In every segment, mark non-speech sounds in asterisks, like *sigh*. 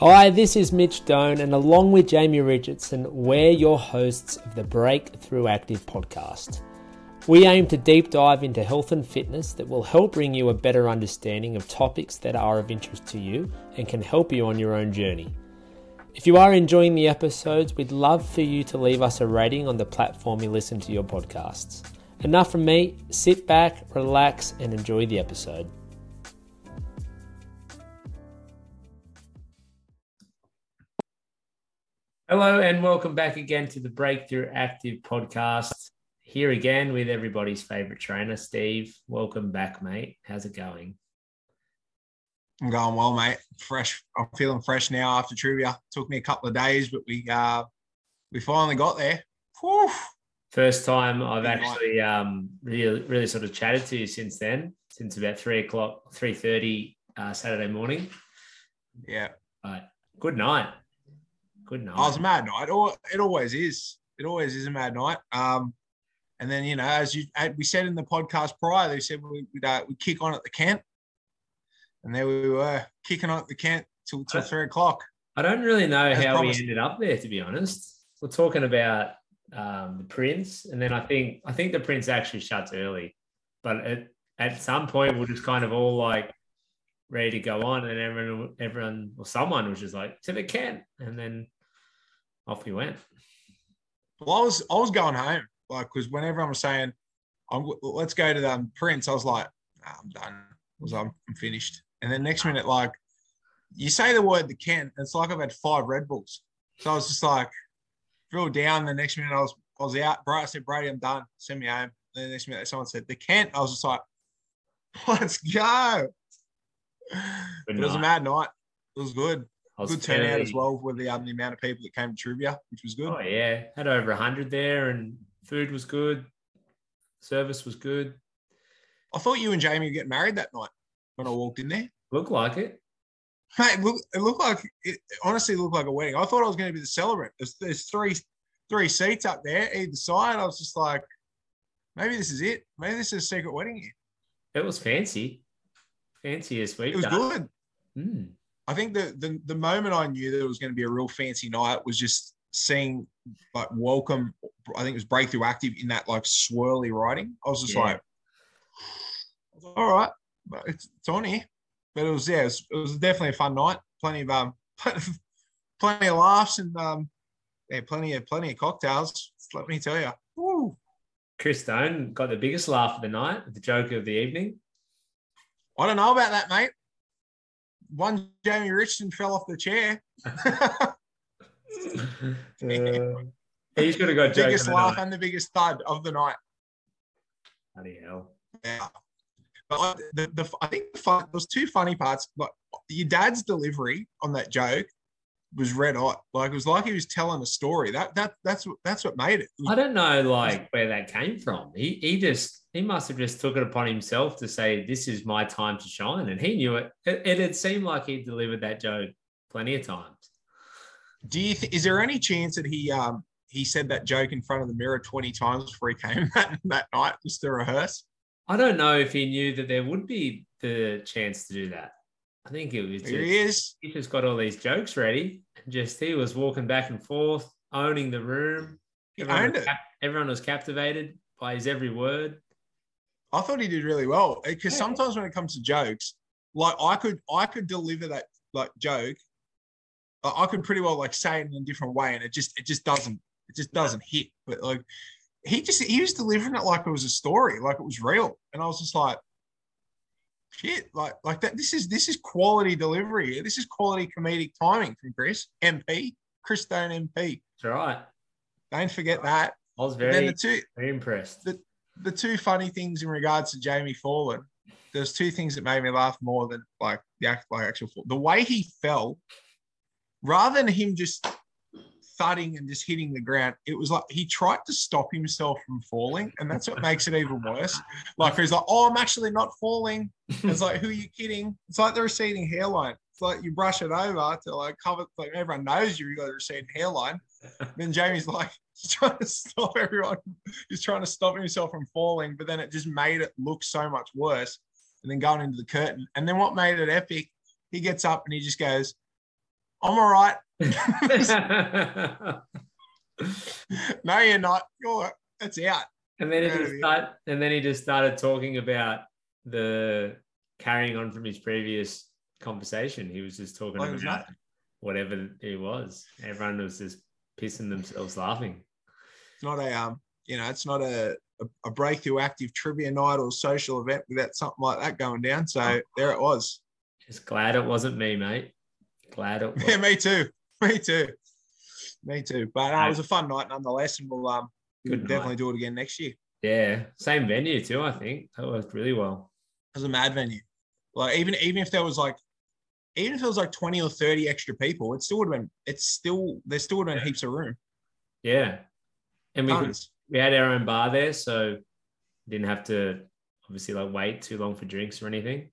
Hi, this is Mitch Doan, and along with Jamie Richardson, we're your hosts of the Breakthrough Active podcast. We aim to deep dive into health and fitness that will help bring you a better understanding of topics that are of interest to you and can help you on your own journey. If you are enjoying the episodes, we'd love for you to leave us a rating on the platform you listen to your podcasts. Enough from me, sit back, relax, and enjoy the episode. Hello, and welcome back again to the Breakthrough Active podcast. Here again with everybody's favorite trainer, Steve. Welcome back, mate. How's it going? I'm going well, mate. Fresh. I'm feeling fresh now after trivia. Took me a couple of days, but we uh we finally got there. Whew. First time I've actually um really really sort of chatted to you since then, since about three o'clock, three thirty uh, Saturday morning. Yeah. Right. Good night. Good night. Oh, it was a mad night. It always is. It always is a mad night. Um, and then you know, as you we said in the podcast prior, they said we would uh, we kick on at the Kent, and there we were kicking on at the Kent till till three o'clock. I don't really know As how promised. we ended up there, to be honest. We're talking about um, the Prince, and then I think I think the Prince actually shuts early, but at, at some point we're just kind of all like ready to go on, and everyone everyone or someone was just like to the Kent, and then off we went. Well, I was I was going home like because when everyone was saying, "I'm "Let's go to the um, Prince," I was like, nah, "I'm done." I was I'm, I'm finished. And then next minute, like you say the word the Kent, it's like I've had five Red Bulls. So I was just like, feel down. The next minute, I was I was out. I said, Brady, I'm done. Send me home. And the next minute, someone said the Kent. I was just like, *laughs* let's go. It was a mad night. It was good. Good turnout as well with the, um, the amount of people that came to trivia, which was good. Oh yeah, had over hundred there, and food was good, service was good. I thought you and Jamie would get married that night when I walked in there. Looked like it. Mate, look, it looked like it honestly looked like a wedding. I thought I was going to be the celebrant. There's, there's three three seats up there either side. I was just like, maybe this is it. Maybe this is a secret wedding here. It was fancy, fancy as we've It was done. good. Mm. I think the, the the moment I knew that it was going to be a real fancy night was just seeing like welcome. I think it was breakthrough active in that like swirly writing. I was just yeah. like, *sighs* all right, but it's, it's on here. But it was yeah, it was, it was, definitely a fun night. Plenty of um, *laughs* plenty of laughs and um, yeah, plenty of plenty of cocktails. Let me tell you. Woo. Chris Stone got the biggest laugh of the night, the joke of the evening. I don't know about that, mate one Jamie Richardson fell off the chair. *laughs* uh, he's going to go biggest laugh and the biggest thud of the night. Bloody hell! Yeah, but the, the I think the fun, there was two funny parts. Like your dad's delivery on that joke was red hot. Like it was like he was telling a story. That that that's what that's what made it. I don't know like where that came from. He he just he must have just took it upon himself to say this is my time to shine, and he knew it. It, it had seemed like he delivered that joke plenty of times. Do you? Th- is there any chance that he um he said that joke in front of the mirror twenty times before he came *laughs* that, that night just to rehearse? I don't know if he knew that there would be the chance to do that. I think it was just, he is. He just got all these jokes ready. Just he was walking back and forth, owning the room. He everyone owned it. Cap- everyone was captivated by his every word. I thought he did really well because yeah. sometimes when it comes to jokes, like I could I could deliver that like joke, I could pretty well like say it in a different way, and it just it just doesn't it just doesn't hit. But like he just he was delivering it like it was a story, like it was real, and I was just like, shit, like like that. This is this is quality delivery. This is quality comedic timing from Chris MP, Chris Stone MP. That's right. Don't forget that. I was very, the two, very impressed. The, the two funny things in regards to Jamie Fallon, there's two things that made me laugh more than like the act, like actual fall. the way he fell, rather than him just thudding and just hitting the ground. It was like he tried to stop himself from falling, and that's what makes it even worse. Like he's like, "Oh, I'm actually not falling." It's like, "Who are you kidding?" It's like the receding hairline. It's like you brush it over to like cover. Like everyone knows you. you got a receding hairline. *laughs* Then Jamie's like *laughs* he's trying to stop everyone. He's trying to stop himself from falling, but then it just made it look so much worse. And then going into the curtain, and then what made it epic? He gets up and he just goes, I'm all right. *laughs* no, you're not. You're that's out. And then he just start, and then he just started talking about the carrying on from his previous conversation. He was just talking about whatever it was. Everyone was just pissing themselves laughing. It's not a um, you know, it's not a, a, a breakthrough active trivia night or social event without something like that going down. So there it was. Just glad it wasn't me, mate. Glad it *laughs* was. Yeah, me too. Me too. Me too. But uh, it was a fun night nonetheless, and we'll um Good we'll night. definitely do it again next year. yeah, same venue too. I think that worked really well. It was a mad venue. Like even even if there was like even if there was like 20 or 30 extra people, it still would have been it's still there still would have been heaps of room. Yeah, and we could, we had our own bar there, so didn't have to obviously like wait too long for drinks or anything.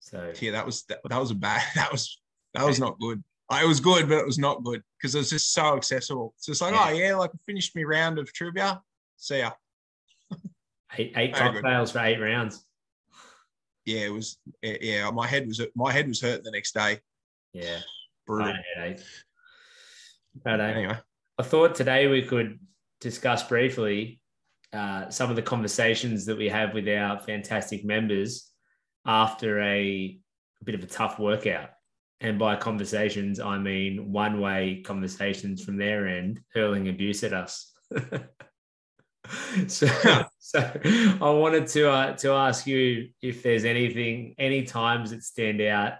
So Yeah, that was that, that was a bad *laughs* that was that was not good. It was good, but it was not good because it was just so accessible. So it's like, Yeah. oh yeah, like I finished my round of trivia. See ya. eight, eight cocktails for eight rounds. Yeah, it was yeah, my head was my head was hurt the next day. Yeah, Brutal. bad headache. Bad. Anyway. I thought today we could discuss briefly uh, some of the conversations that we have with our fantastic members after a, a bit of a tough workout. And by conversations, I mean one way conversations from their end, hurling abuse at us. *laughs* so, so I wanted to uh, to ask you if there's anything, any times that stand out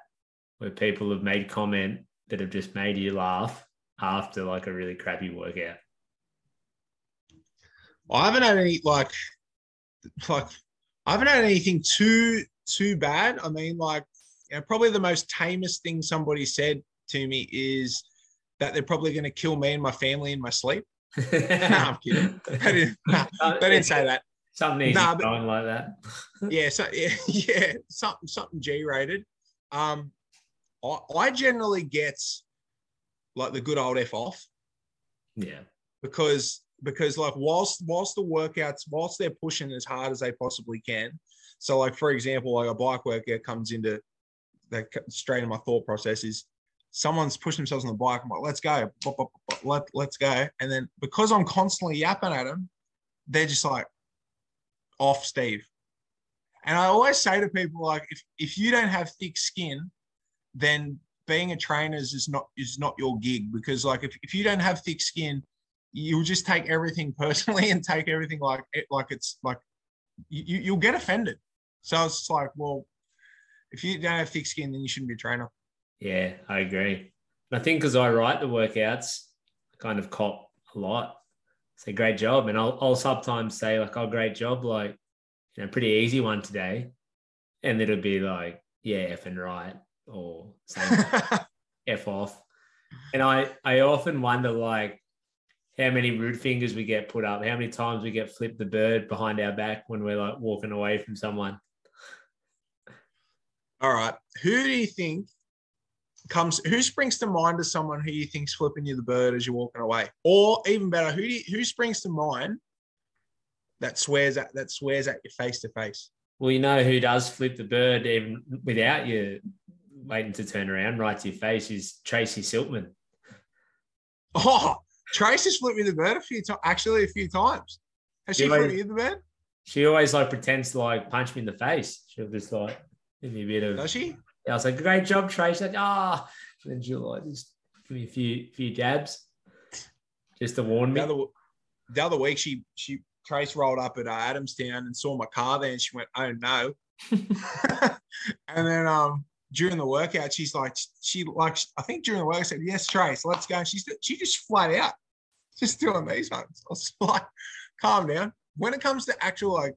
where people have made comment that have just made you laugh after like a really crappy workout. I haven't had any like like I haven't had anything too too bad. I mean, like you know, probably the most tamest thing somebody said to me is that they're probably going to kill me and my family in my sleep. *laughs* *laughs* no, I'm kidding. They didn't, nah, *laughs* they didn't say that. Something Nah, but- going like that. *laughs* Yeah, so yeah, *laughs* yeah, something something G rated. Um, I, I generally get like the good old f off. Yeah. because because like whilst whilst the workouts whilst they're pushing as hard as they possibly can so like for example like a bike workout comes into that straight in my thought process is someone's pushing themselves on the bike i'm like let's go let, let's go and then because i'm constantly yapping at them they're just like off steve and i always say to people like if, if you don't have thick skin then being a trainer is not is not your gig because like if, if you don't have thick skin you'll just take everything *laughs* personally and take everything like it like it's like you, you'll get offended so it's like well if you don't have thick skin then you shouldn't be a trainer Yeah, I agree. I think because I write the workouts, I kind of cop a lot. Say great job. And I'll, I'll sometimes say, like, oh, great job. Like, you know, pretty easy one today. And it'll be like, yeah, effing right. Or *laughs* F off. And I, I often wonder, like, how many root fingers we get put up, how many times we get flipped the bird behind our back when we're like walking away from someone. all right who do you think comes who springs to mind as someone who you think's flipping you the bird as you're walking away or even better who do you, who springs to mind that swears at that swears at you face to face Well, you know who does flip the bird even without you waiting to turn around right to your face is Tracy Siltman. oh tracy's flipped me the bird a few times actually a few times has she You flipped you the bird She always like pretends to like punch me in the face. She'll just like give me a bit of. does she I was like, great job, Tracy. Like, ah, and then like just give me a few few dabs, just to warn me. the other the other week she she Trace rolled up at uh, Adamstown and saw my car there and she went, oh no. *laughs* *laughs* and then um during the workout, she's like, she like I think during the workout I said, Yes, Trace, let's go. She's she just flat out, just doing these ones. I was *laughs* like, calm down. When it comes to actual like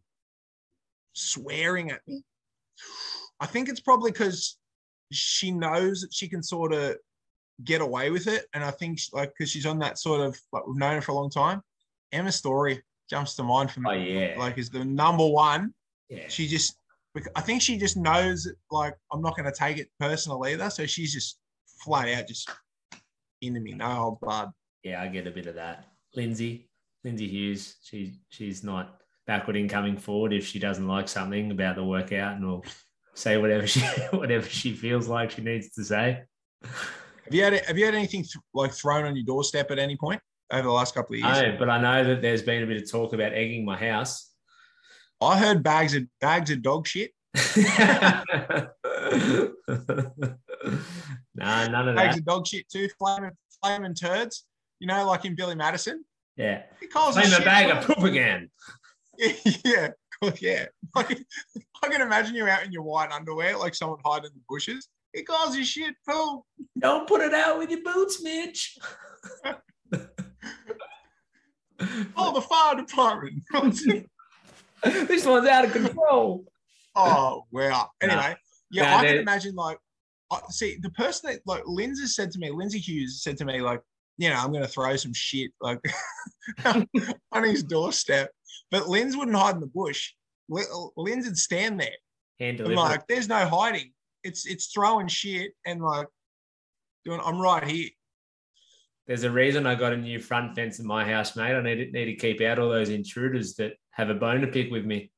swearing at me, I think it's probably because she knows that she can sort of get away with it. And I think she- like because she's on that sort of like we've known her for a long time. Emma Story jumps to mind for me. Oh yeah, Like is the number one. yeah. She just I think she just knows like I'm not gonna take it personal either. So she's just flat out just into me, no holds barred. yeah, I get a bit of that. Lindsay, Lindsay Hughes, she she's not backward in coming forward if she doesn't like something about the workout and will say whatever she *laughs* whatever she feels like she needs to say. Have you had have you had anything th- like thrown on your doorstep at any point over the last couple of years? No, but I know that there's been a bit of talk about egging my house. I heard bags of bags of dog shit. *laughs* nah, none of that. Bags that. of dog shit too. Flaming flaming turds. You know, like in Billy Madison. Yeah. He calls it Claim a bag of poop again. *laughs* yeah, cool, *laughs* yeah. Like, I can imagine you out in your white underwear, like someone hiding in the bushes. It calls you shit, poo. Don't put it out with your boots, Mitch. Oh, the fire department. *laughs* *laughs* this one's out of control. oh, wow. Anyway, yeah, Nah, I can dude. imagine like, I see the person that like Lindsay said to me, Lindsay Hughes said to me, like, you know, I'm going to throw some shit like on his doorstep. But Linz wouldn't hide in the bush. Li- Linz would stand there. Hand I'm like, there's no hiding. It's it's throwing shit and like doing. I'm right here. There's a reason I got a new front fence in my house, mate. I need, need to keep out all those intruders that have a bone to pick with me.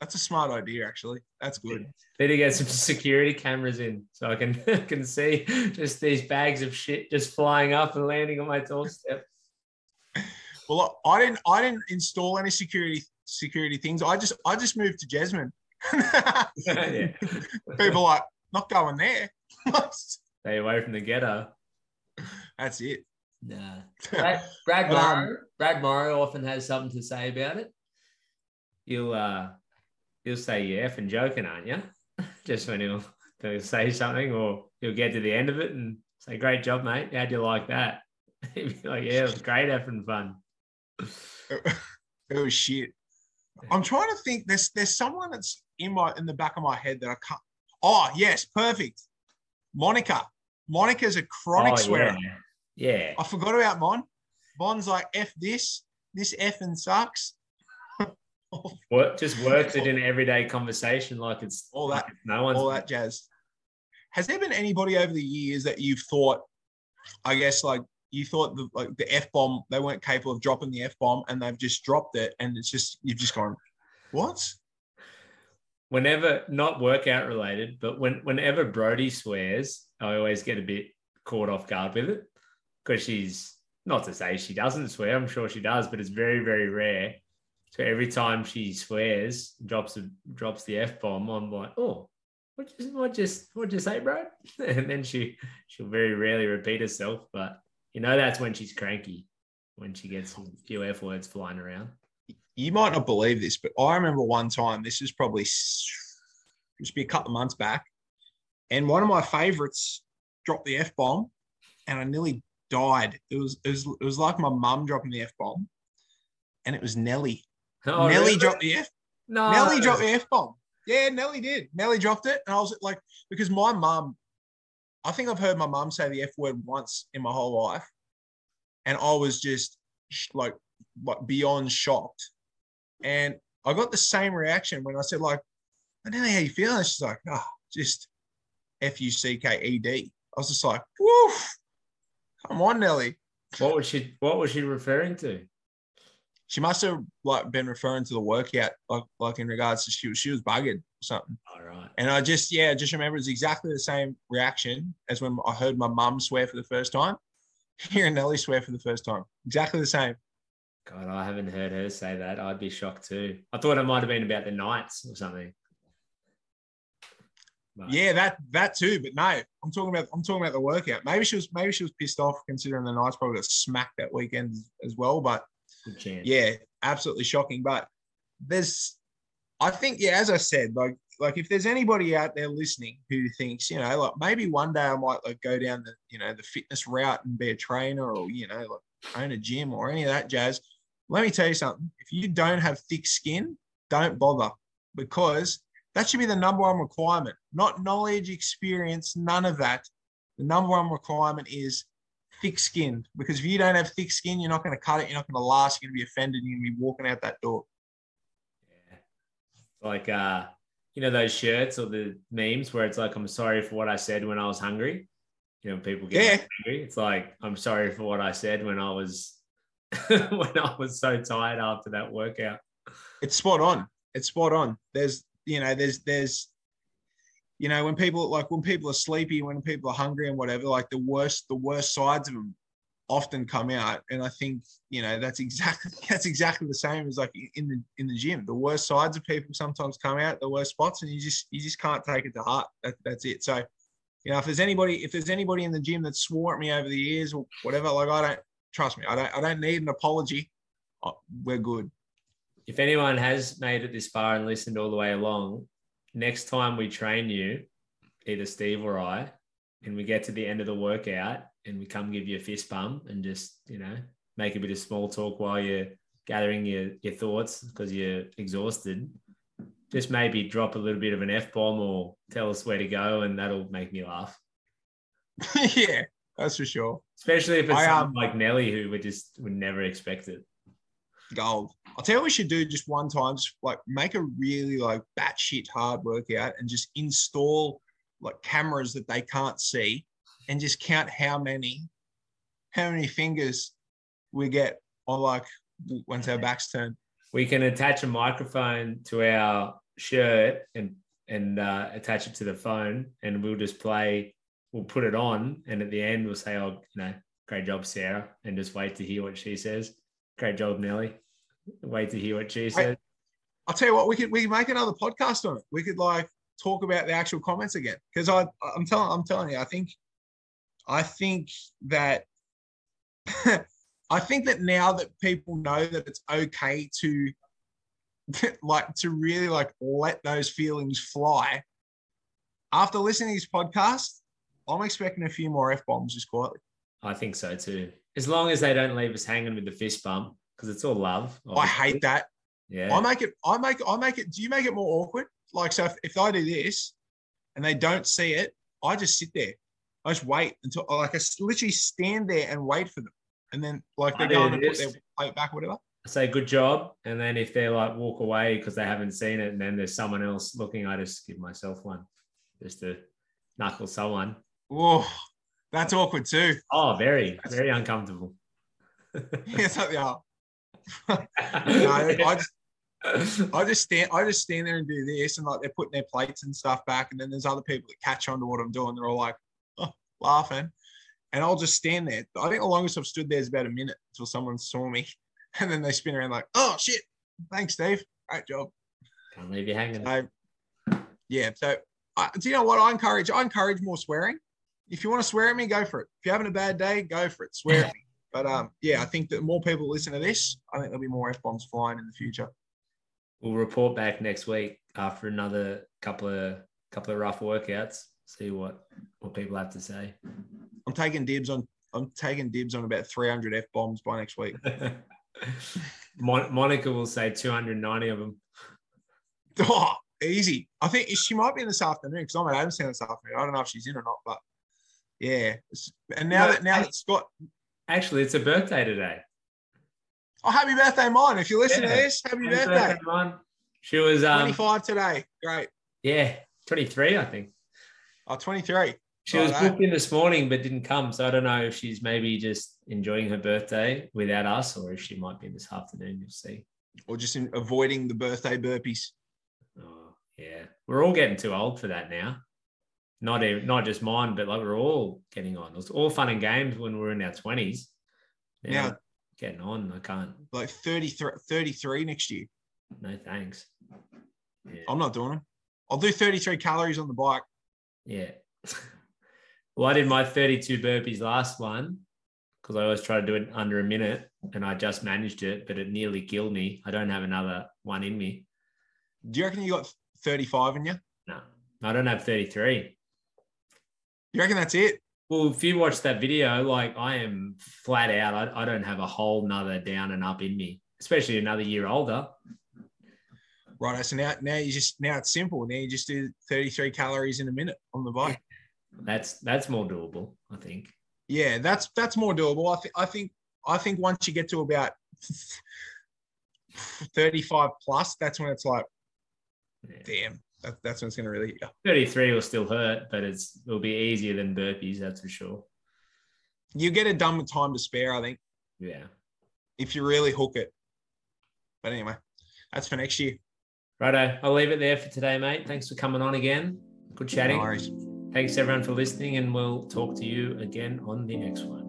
That's a smart idea, actually. That's good. *laughs* Need to get some security cameras in so I can *laughs* can see just these bags of shit just flying up and landing on my doorstep. Well, I didn't I didn't install any security security things. I just I just moved to Jesmond. *laughs* yeah. *laughs* People are like not going there. *laughs* Stay away from the ghetto. That's it. Nah. Brad, Brad, Um, Morrow, Brad Morrow often has something to say about it. You'll uh you'll say yeah and joking, aren't you? Just when he'll, he'll say something or he'll get to the end of it and say, Great job, mate. How'd you like that? He'd be like, Yeah, it was great having fun. It was *laughs* oh, shit. I'm trying to think. There's there's someone that's in my in the back of my head that I can't. Oh yes, perfect. Monica. Monica's a chronic Oh, swearer. Yeah. yeah. I forgot about Mon. Mon's like f this. This effing sucks. *laughs* What just works it in everyday conversation like it's All that- like no one's all that jazz. Has there been anybody over the years that you've thought, I guess, like you thought the like the f bomb, they weren't capable of dropping the f bomb, and they've just dropped it, and it's just you've just gone, what? whenever not workout related, but when whenever Brody swears, I always get a bit caught off guard with it because she's not to say she doesn't swear. I'm sure she does, but it's very very rare. So every time she swears, drops a, drops the f bomb, I'm like, oh, what just what just what just say, bro? *laughs* And then she she'll very rarely repeat herself, but you know that's when she's cranky when she gets a few f words flying around. You might not believe this, but I remember one time. This is probably just be a couple of months back, and one of my favorites dropped the f bomb, and I nearly died. It was it was it was like my mum dropping the f bomb, and it was Nelly. Oh, Nelly really? dropped the f No, Nelly dropped the F bomb. Yeah, Nelly did. Nelly dropped it. And I was like, because my mum, I think I've heard my mum say the F word once in my whole life. And I was just like, like beyond shocked. And I got the same reaction when I said, like, I don't know how you feeling. She's like, oh, just F U C K E D. I was just like, woof. Come on, Nelly. What was she? What was she referring to? She must have like been referring to the workout, like like in regards to she was she was bugging something. All right. And I just, yeah, just remember it's exactly the same reaction as when I heard my mum swear for the first time. *laughs* Hearing Nelly swear for the first time. Exactly the same. God, I haven't heard her say that. I'd be shocked too. I thought it might have been about the Knights or something. But- Yeah, that that too. But no, I'm talking about I'm talking about the workout. Maybe she was maybe she was pissed off considering the Knights probably got smacked that weekend as- well. But Good yeah, absolutely shocking. But there's, I think, yeah, as I said, like, like if there's anybody out there listening who thinks, you know, like maybe one day I might like go down the, you know, the fitness route and be a trainer or, you know, like own a gym or any of that jazz. Let me tell you something. If you don't have thick skin, don't bother because that should be the number one requirement, not knowledge, experience, none of that. The number one requirement is thick skin because if you don't have thick skin, you're not going to cut it. You're not going to last. You're going to be offended. You're going to be walking out that door. Like uh, you know those shirts or the memes where it's like, "I'm sorry for what I said when I was hungry." You know, people get Yeah. angry. It's like, "I'm sorry for what I said when I was *laughs* when I was so tired after that workout." It's spot on. It's spot on. There's, you know, there's, there's, you know, when people like when people are sleepy, when people are hungry and whatever, like the worst, the worst sides of them often come out. And I think, you know, that's exactly *laughs* that's exactly the same as like in the in the gym. The worst sides of people sometimes come out, the worst spots, and you just you just can't take it to heart. That, that's it. So, you know, if there's anybody, if there's anybody in the gym that swore at me over the years or whatever, like I don't trust me, I don't I don't need an apology. Oh, we're good. If anyone has made it this far and listened all the way along, next time we train you, either Steve or I, and we get to the end of the workout and we come give you a fist bump and just, you know, make a bit of small talk while you're gathering your, your thoughts because you're exhausted, just maybe drop a little bit of an F bomb or tell us where to go and that'll make me laugh. *laughs* yeah, that's for sure. Especially if it's I, um, like Nelly who would just would never expect it. Gold. I'll tell you what we should do just one time, just like make a really like batshit hard workout and just install like cameras that they can't see and just count how many how many fingers we get on like once our backs turned. We can attach a microphone to our shirt and and uh, attach it to the phone, and we'll just play. We'll put it on, and at the end, we'll say, "Oh, you know, great job, Sarah," and just wait to hear what she says. Great job, Nelly. Wait to hear what she says. I'll tell you what, we could we could make another podcast on it. We could like talk about the actual comments again because I I'm telling I'm telling you I think I think that *laughs* I think that now that people know that it's okay to *laughs* like to really like let those feelings fly after listening to this podcast I'm expecting a few more f bombs just quietly. I think so too. As long as they don't leave us hanging with the fist bump because it's all love. Obviously. I hate that. Yeah. I make it. I make. I make it. Do you make it more awkward? like so if, if I do this and they don't see it, I just sit there. I just wait until like I literally stand there and wait for them. And then like they're going to put their plate back, whatever. I say good job. And then if they're like walk away because they haven't seen it and then there's someone else looking, I just give myself one just to knuckle someone. Oh, that's awkward too. Oh, very, very uncomfortable. *laughs* yeah, so, yeah. *laughs* no, I just I just stand I just stand there and do this and like they're putting their plates and stuff back and then there's other people that catch on to what I'm doing. They're all like laughing. And I'll just stand there. I think the longest I've stood there is about a minute until someone saw me. *laughs* And then they spin around like, oh shit. Thanks, Steve. Great job. Can't leave you hanging. So, yeah. So I, do you know what I encourage? I encourage more swearing. If you want to swear at me, go for it. If you're having a bad day, go for it. Swear at me. *laughs* But um, yeah, I think that more people listen to this, I think there'll be more F bombs flying in the future we'll report back next week after another couple of couple of rough workouts. See what what people have to say. I'm taking dibs on. I'm taking dibs on about 300 f bombs by next week. *laughs* Mon- Monica will say 290 of them. *laughs* Oh, easy. I think she might be in this afternoon because I'm at Adamstown this afternoon. I don't know if she's in or not, but yeah. And now no, that now that Scott, actually, it's a birthday today. Oh, happy birthday, mine. If you listen yeah. to this, happy, happy birthday. birthday She was um, 25 today. Great. Yeah, 23, I think. Oh, 23. She was oh, booked in this morning but didn't come. So I don't know if she's maybe just enjoying her birthday without us or if she might be in this afternoon. You'll see. Or just in avoiding the birthday burpees. Oh, yeah. We're all getting too old for that now. Not, even, not just mine, but like we're all getting on. It was all fun and games when we were in our 20s. Now, now getting on. I can't. Like 33, 33 next year. No thanks. Yeah. I'm not doing it. I'll do 33 calories on the bike. Yeah. *laughs* well, I did my 32 burpees last one because I always try to do it under a minute and I just managed it, but it nearly killed me. I don't have another one in me. Do you reckon you got 35 in you? No, I don't have 33. You reckon that's it? Well, if you watch that video, like I am flat out, I, I don't have a whole nother down and up in me, especially another year older. Right. So now, now you just now it's simple. Now you just do 33 calories in a minute on the bike. That's that's more doable, I think. Yeah, that's that's more doable. I think I think I think once you get to about 35 plus, that's when it's like, yeah. damn, that, that's when it's going to really. Yeah. 33 will still hurt, but it's it'll be easier than burpees, that's for sure. You get it done with time to spare, I think. Yeah. If you really hook it. But anyway, that's for next year. Righto. I'll leave it there for today, mate. Thanks for coming on again. Good chatting. No worries. Thanks everyone for listening, and we'll talk to you again on the next one.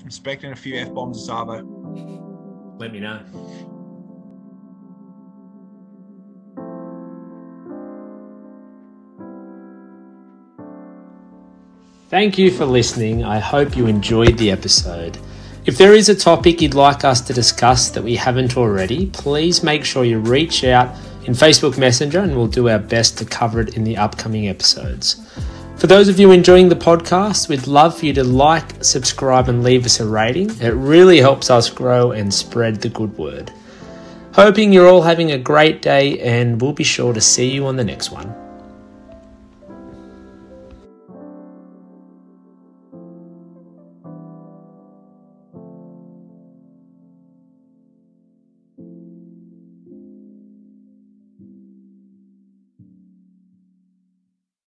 I'm expecting a few F bombs, Savo. Let me know. Thank you for listening. I hope you enjoyed the episode. If there is a topic you'd like us to discuss that we haven't already, please make sure you reach out in Facebook Messenger and we'll do our best to cover it in the upcoming episodes. For those of you enjoying the podcast, we'd love for you to like, subscribe, and leave us a rating. It really helps us grow and spread the good word. Hoping you're all having a great day, and we'll be sure to see you on the next one.